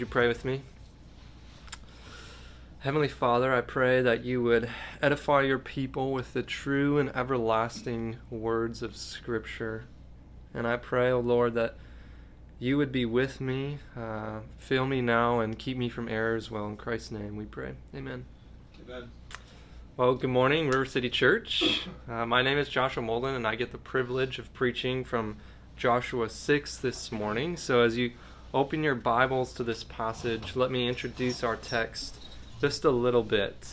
Would you pray with me? Heavenly Father, I pray that you would edify your people with the true and everlasting words of Scripture. And I pray, O oh Lord, that you would be with me, uh, fill me now, and keep me from error as well. In Christ's name we pray. Amen. Amen. Well, good morning, River City Church. Uh, my name is Joshua Molden, and I get the privilege of preaching from Joshua 6 this morning. So as you open your Bibles to this passage, let me introduce our text just a little bit.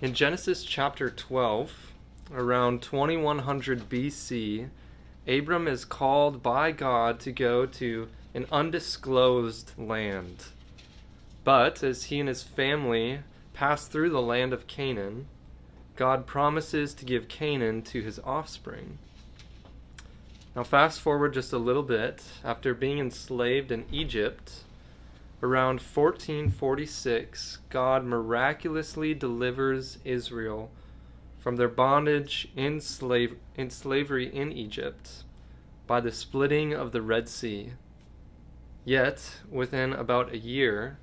In Genesis chapter 12, around 2100 BC, Abram is called by God to go to an undisclosed land. But as he and his family pass through the land of Canaan, God promises to give Canaan to his offspring. Now, fast forward just a little bit. After being enslaved in Egypt, around 1446, God miraculously delivers Israel from their bondage in, slave, in slavery in Egypt by the splitting of the Red Sea. Yet, within about a year,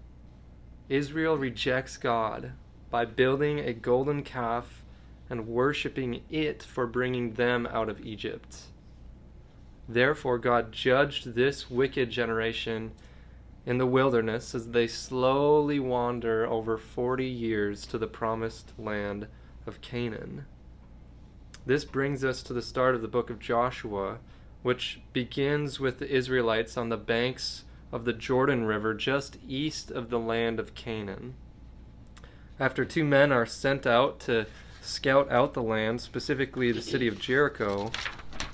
Israel rejects God by building a golden calf and worshiping it for bringing them out of Egypt. Therefore, God judged this wicked generation in the wilderness as they slowly wander over 40 years to the promised land of Canaan. This brings us to the start of the book of Joshua, which begins with the Israelites on the banks of the Jordan River just east of the land of Canaan. After two men are sent out to scout out the land, specifically the city of Jericho,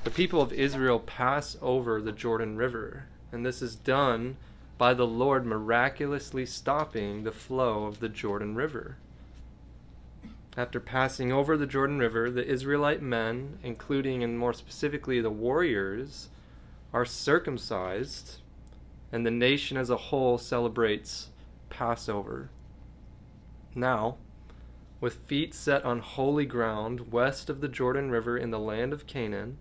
the people of Israel pass over the Jordan River, and this is done by the Lord miraculously stopping the flow of the Jordan River. After passing over the Jordan River, the Israelite men, including and more specifically the warriors, are circumcised, and the nation as a whole celebrates Passover. Now, with feet set on holy ground west of the Jordan River in the land of Canaan,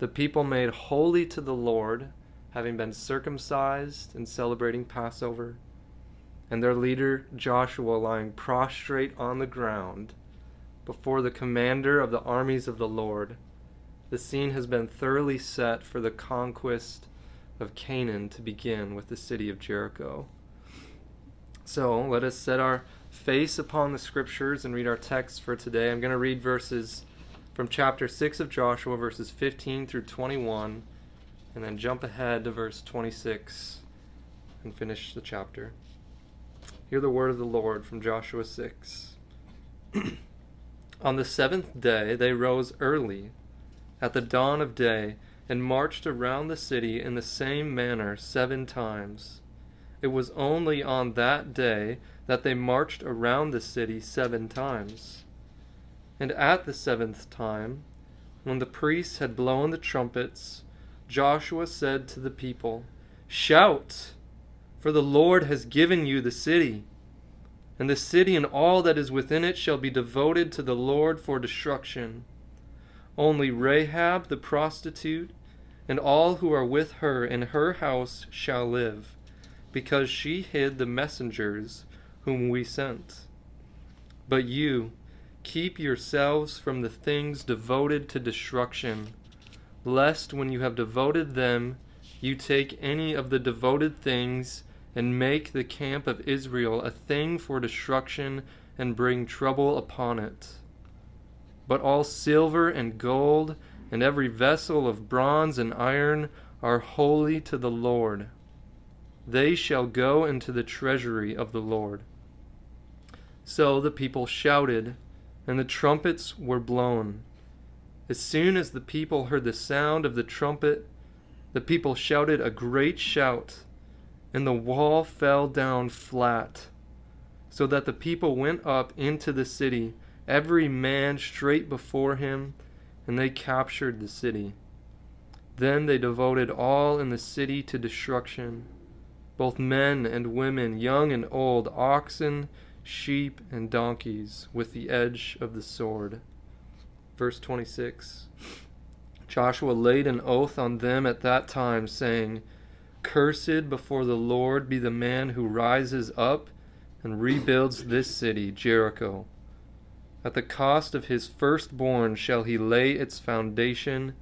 the people made holy to the Lord, having been circumcised and celebrating Passover and their leader Joshua lying prostrate on the ground before the commander of the armies of the Lord. The scene has been thoroughly set for the conquest of Canaan to begin with the city of Jericho. So let us set our face upon the scriptures and read our text for today. I'm going to read verses from chapter 6 of Joshua, verses 15 through 21, and then jump ahead to verse 26 and finish the chapter. Hear the word of the Lord from Joshua 6. On the seventh day they rose early, at the dawn of day, and marched around the city in the same manner seven times. It was only on that day that they marched around the city seven times. And at the seventh time, when the priests had blown the trumpets, Joshua said to the people, Shout! For the Lord has given you the city. And the city and all that is within it shall be devoted to the Lord for destruction. Only Rahab the prostitute and all who are with her in her house shall live, because she hid the messengers whom we sent. But you, keep yourselves from the things devoted to destruction, lest when you have devoted them, you take any of the devoted things and make the camp of Israel a thing for destruction and bring trouble upon it. But all silver and gold and every vessel of bronze and iron are holy to the Lord. They shall go into the treasury of the Lord. So the people shouted, and the trumpets were blown. As soon as the people heard the sound of the trumpet, the people shouted a great shout and the wall fell down flat, so that the people went up into the city, every man straight before him, and they captured the city. Then they devoted all in the city to destruction, both men and women, young and old, oxen, sheep, and donkeys, with the edge of the sword. Verse 26 Joshua laid an oath on them at that time, saying, Cursed before the Lord be the man who rises up and rebuilds this city, Jericho. At the cost of his firstborn shall he lay its foundation,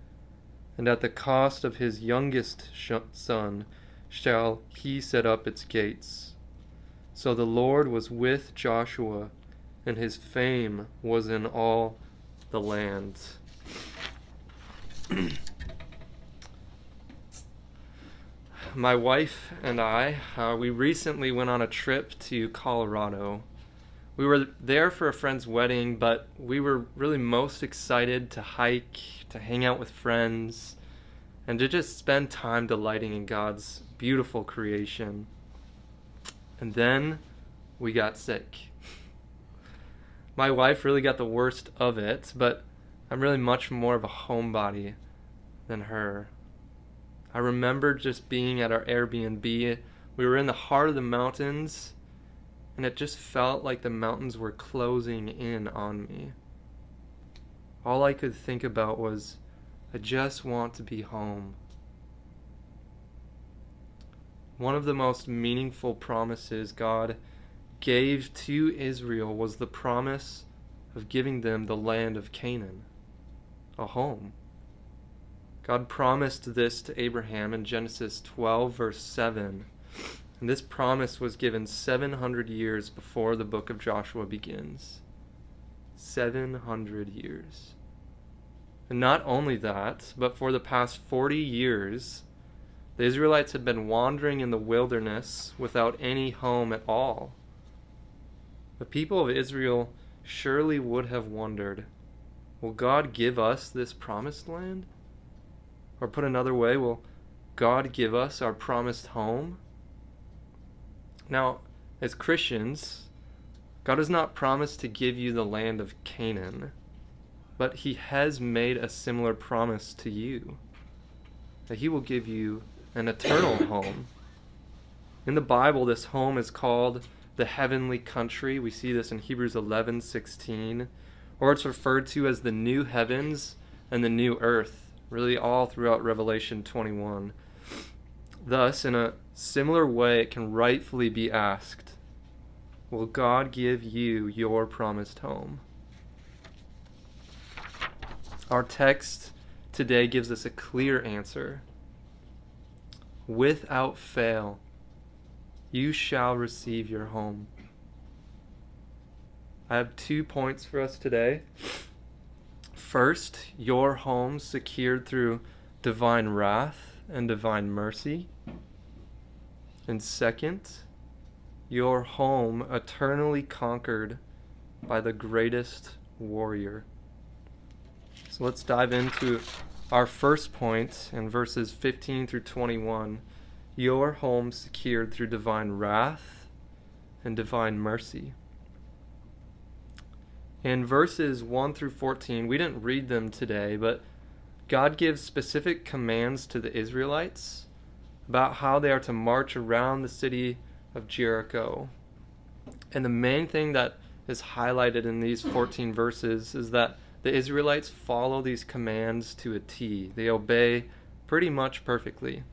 and at the cost of his youngest son shall he set up its gates. So the Lord was with Joshua, and his fame was in all the land. My wife and I, uh, we recently went on a trip to Colorado we were there for a friend's wedding, but we were really most excited to hike, to hang out with friends, and to just spend time delighting in God's beautiful creation. And then we got sick. My wife really got the worst of it, but I'm really much more of a homebody than her. I remember just being at our Airbnb. We were in the heart of the mountains and it just felt like the mountains were closing in on me. All I could think about was, I just want to be home. One of the most meaningful promises God gave to Israel was the promise of giving them the land of Canaan, a home. God promised this to Abraham in Genesis 12, verse 7. And this promise was given 700 years before the book of Joshua begins. 700 years. And not only that, but for the past 40 years, the Israelites had been wandering in the wilderness without any home at all. The people of Israel surely would have wondered will God give us this promised land? Or put another way, will God give us our promised home? Now, as Christians, God has not promised to give you the land of Canaan, but He has made a similar promise to you that He will give you an eternal home. In the Bible, this home is called the heavenly country. We see this in Hebrews 11 16, or it's referred to as the new heavens and the new earth, really all throughout Revelation 21. Thus, in a similar way, it can rightfully be asked Will God give you your promised home? Our text today gives us a clear answer. Without fail, you shall receive your home. I have two points for us today. First, your home secured through divine wrath and divine mercy. And second, your home eternally conquered by the greatest warrior. So let's dive into our first point in verses 15 through 21. Your home secured through divine wrath and divine mercy. In verses 1 through 14, we didn't read them today, but God gives specific commands to the Israelites about how they are to march around the city of Jericho. And the main thing that is highlighted in these 14 verses is that the Israelites follow these commands to a T. They obey pretty much perfectly.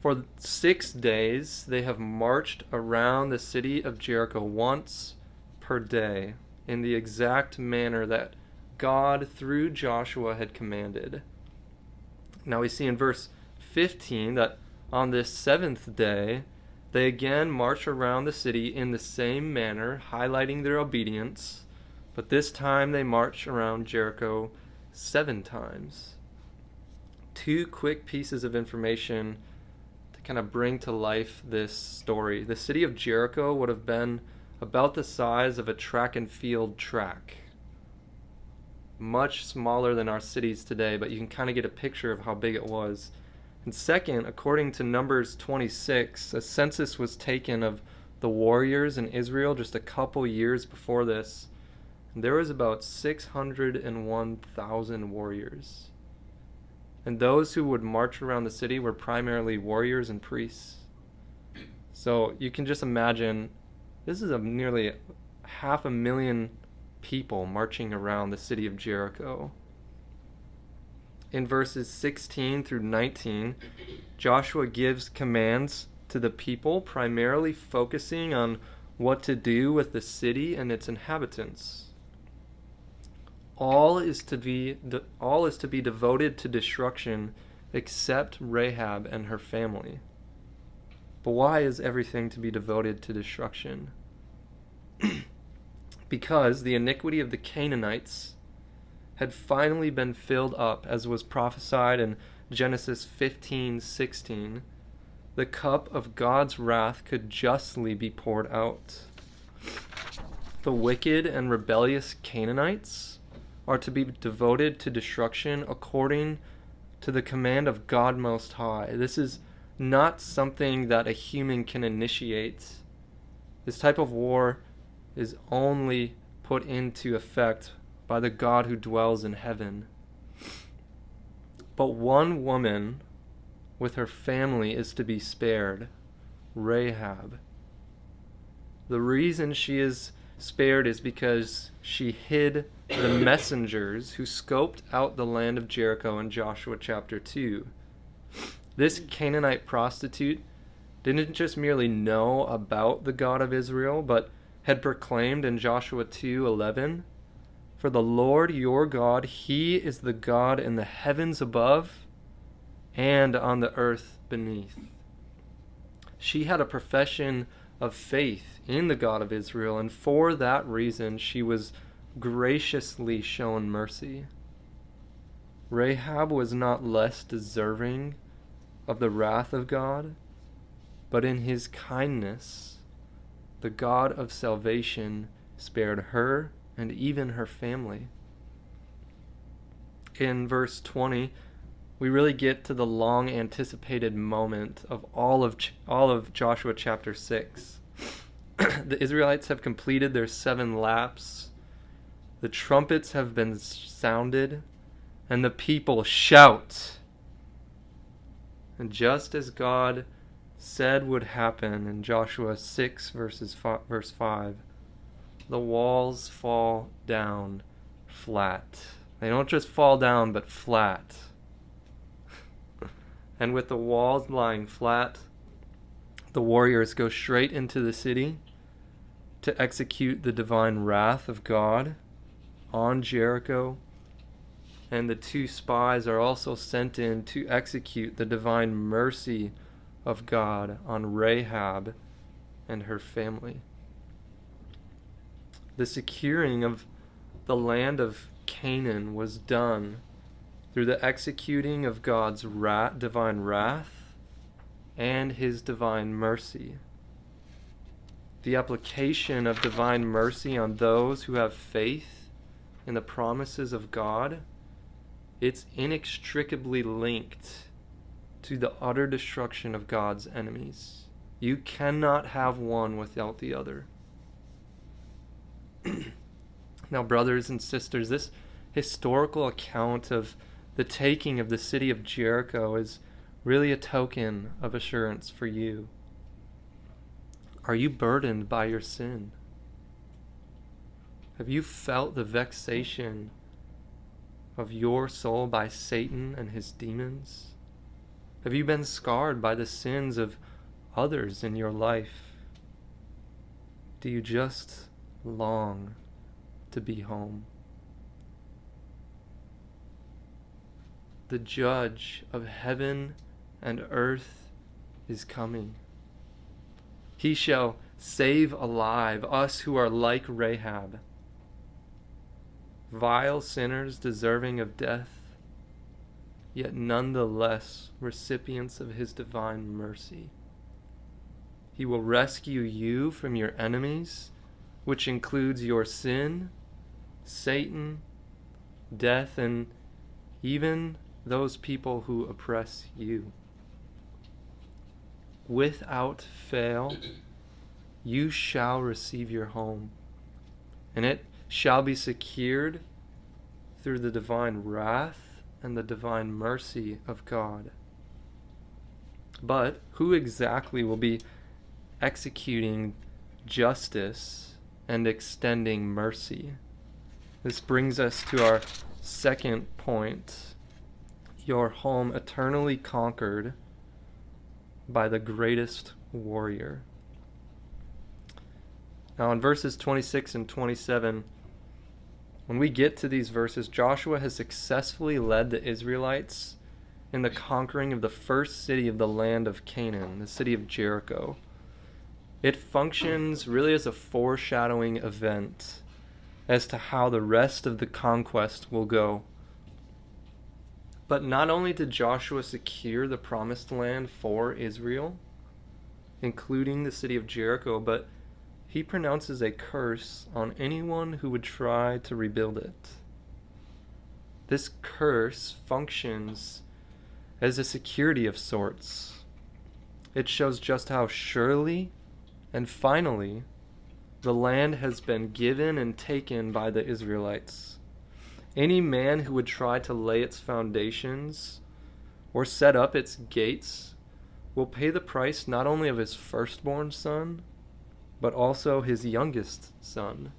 For six days, they have marched around the city of Jericho once per day in the exact manner that God, through Joshua, had commanded. Now we see in verse 15 that on this seventh day, they again march around the city in the same manner, highlighting their obedience, but this time they march around Jericho seven times. Two quick pieces of information to kind of bring to life this story. The city of Jericho would have been about the size of a track and field track much smaller than our cities today, but you can kind of get a picture of how big it was. And second, according to Numbers 26, a census was taken of the warriors in Israel just a couple years before this. There was about 601,000 warriors. And those who would march around the city were primarily warriors and priests. So you can just imagine this is a nearly half a million people marching around the city of Jericho. in verses 16 through 19, Joshua gives commands to the people, primarily focusing on what to do with the city and its inhabitants. All is to be all is to be devoted to destruction except Rahab and her family. But why is everything to be devoted to destruction? because the iniquity of the Canaanites had finally been filled up as was prophesied in Genesis 15:16 the cup of God's wrath could justly be poured out the wicked and rebellious Canaanites are to be devoted to destruction according to the command of God Most High. This is not something that a human can initiate. This type of war is only put into effect by the God who dwells in heaven. But one woman with her family is to be spared Rahab. The reason she is spared is because she hid the messengers who scoped out the land of Jericho in Joshua chapter 2. This Canaanite prostitute didn't just merely know about the God of Israel, but had proclaimed in Joshua 2:11, "For the Lord your God, he is the God in the heavens above and on the earth beneath." She had a profession of faith in the God of Israel, and for that reason she was graciously shown mercy. Rahab was not less deserving of the wrath of God, but in his kindness, the God of salvation spared her and even her family. In verse 20, we really get to the long anticipated moment of all of all of Joshua chapter 6. the Israelites have completed their 7 laps. The trumpets have been sounded and the people shout. And just as God said would happen in Joshua 6 verses five, verse 5, the walls fall down flat. They don't just fall down but flat and with the walls lying flat, the warriors go straight into the city to execute the divine wrath of God on Jericho. And the two spies are also sent in to execute the divine mercy of God on Rahab and her family. The securing of the land of Canaan was done through the executing of God's divine wrath and his divine mercy. The application of divine mercy on those who have faith in the promises of God, it's inextricably linked to the utter destruction of God's enemies. You cannot have one without the other. now, brothers and sisters, this historical account of the taking of the city of Jericho is really a token of assurance for you. Are you burdened by your sin? Have you felt the vexation of your soul by Satan and his demons? Have you been scarred by the sins of others in your life? Do you just long to be home? The judge of heaven and earth is coming. He shall save alive us who are like Rahab, vile sinners deserving of death, yet none the less recipients of his divine mercy. He will rescue you from your enemies, which includes your sin, Satan, death, and even those people who oppress you. Without fail, you shall receive your home, and it shall be secured through the divine wrath and the divine mercy of God. But who exactly will be executing justice and extending mercy? This brings us to our second point your home eternally conquered by the greatest warrior. Now, in verses 26 and 27, when we get to these verses, Joshua has successfully led the Israelites in the conquering of the first city of the land of Canaan, the city of Jericho. It functions really as a foreshadowing event as to how the rest of the conquest will go. But not only did Joshua secure the promised land for Israel, including the city of Jericho, but he pronounces a curse on anyone who would try to rebuild it. This curse functions as a security of sorts. It shows just how surely and finally the land has been given and taken by the Israelites. Any man who would try to lay its foundations or set up its gates will pay the price not only of his firstborn son, but also his youngest son.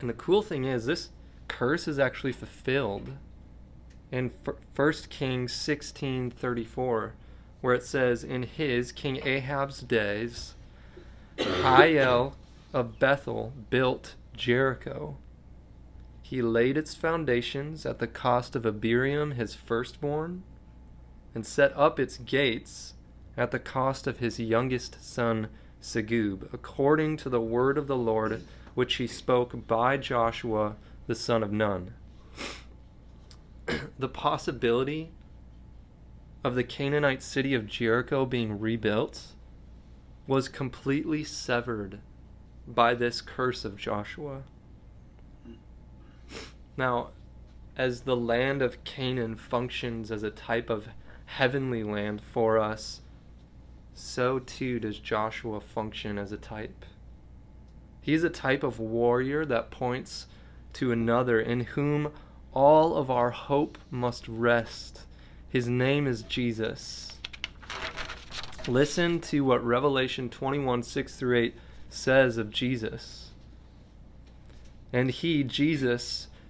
And the cool thing is, this curse is actually fulfilled in 1 Kings 16:34 where it says in his King Ahab's days Hiel of Bethel built Jericho. He laid its foundations at the cost of Abiram, his firstborn and set up its gates at the cost of his youngest son Segub according to the word of the Lord which he spoke by Joshua the son of Nun. the possibility of the Canaanite city of Jericho being rebuilt was completely severed by this curse of Joshua. Now, as the land of Canaan functions as a type of heavenly land for us, so too does Joshua function as a type. He is a type of warrior that points to another in whom all of our hope must rest. His name is Jesus. Listen to what Revelation 21 6 through 8 says of Jesus. And he, Jesus,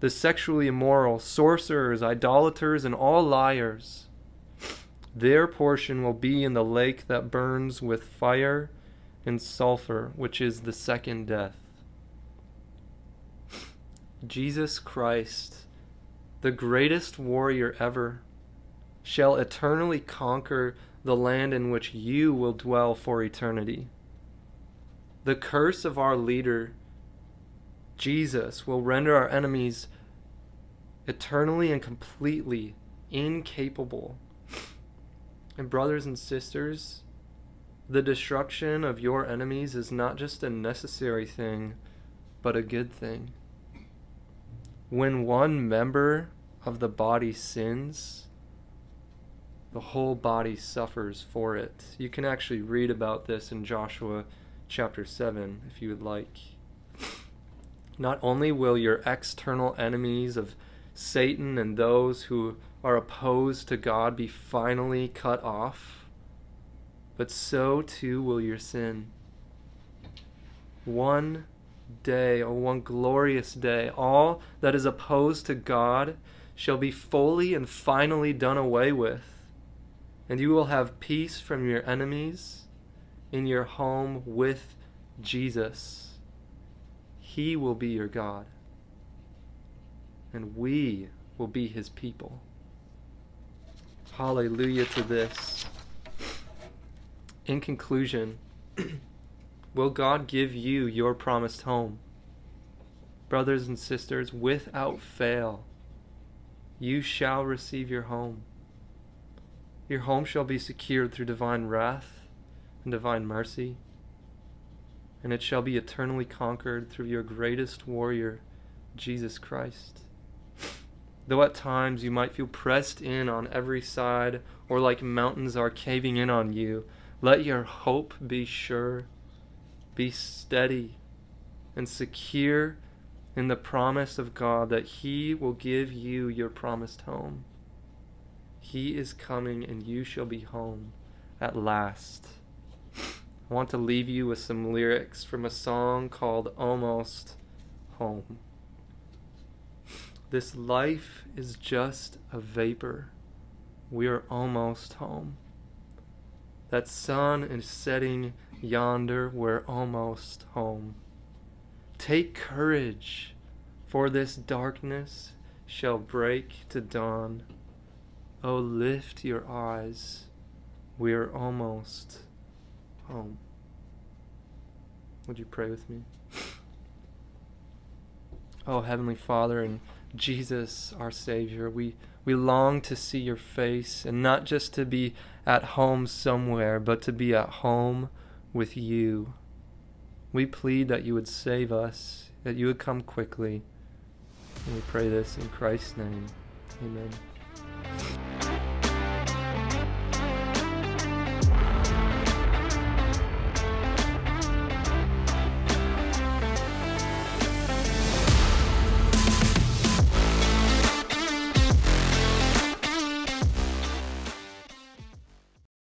the sexually immoral, sorcerers, idolaters, and all liars, their portion will be in the lake that burns with fire and sulfur, which is the second death. Jesus Christ, the greatest warrior ever, shall eternally conquer the land in which you will dwell for eternity. The curse of our leader, Jesus, will render our enemies eternally and completely incapable. And, brothers and sisters, the destruction of your enemies is not just a necessary thing, but a good thing when one member of the body sins, the whole body suffers for it. You can actually read about this in Joshua chapter 7 if you would like. Not only will your external enemies of Satan and those who are opposed to God be finally cut off, but so too will your sin. One day, O one glorious day, all that is opposed to God shall be fully and finally done away with, and you will have peace from your enemies in your home with Jesus. He will be your God, and we will be his people. Hallelujah to this. In conclusion, Will God give you your promised home? Brothers and sisters, without fail, you shall receive your home. Your home shall be secured through divine wrath and divine mercy, and it shall be eternally conquered through your greatest warrior, Jesus Christ. Though at times you might feel pressed in on every side, or like mountains are caving in on you, let your hope be sure. Be steady and secure in the promise of God that He will give you your promised home. He is coming and you shall be home at last. I want to leave you with some lyrics from a song called Almost Home. This life is just a vapor. We are almost home. That sun is setting yonder, we're almost home. Take courage, for this darkness shall break to dawn. Oh, lift your eyes, we're almost home. Would you pray with me? Oh, Heavenly Father and Jesus, our Savior, we, we long to see your face and not just to be at home somewhere, but to be at home with you. We plead that you would save us, that you would come quickly. And we pray this in Christ's name. Amen.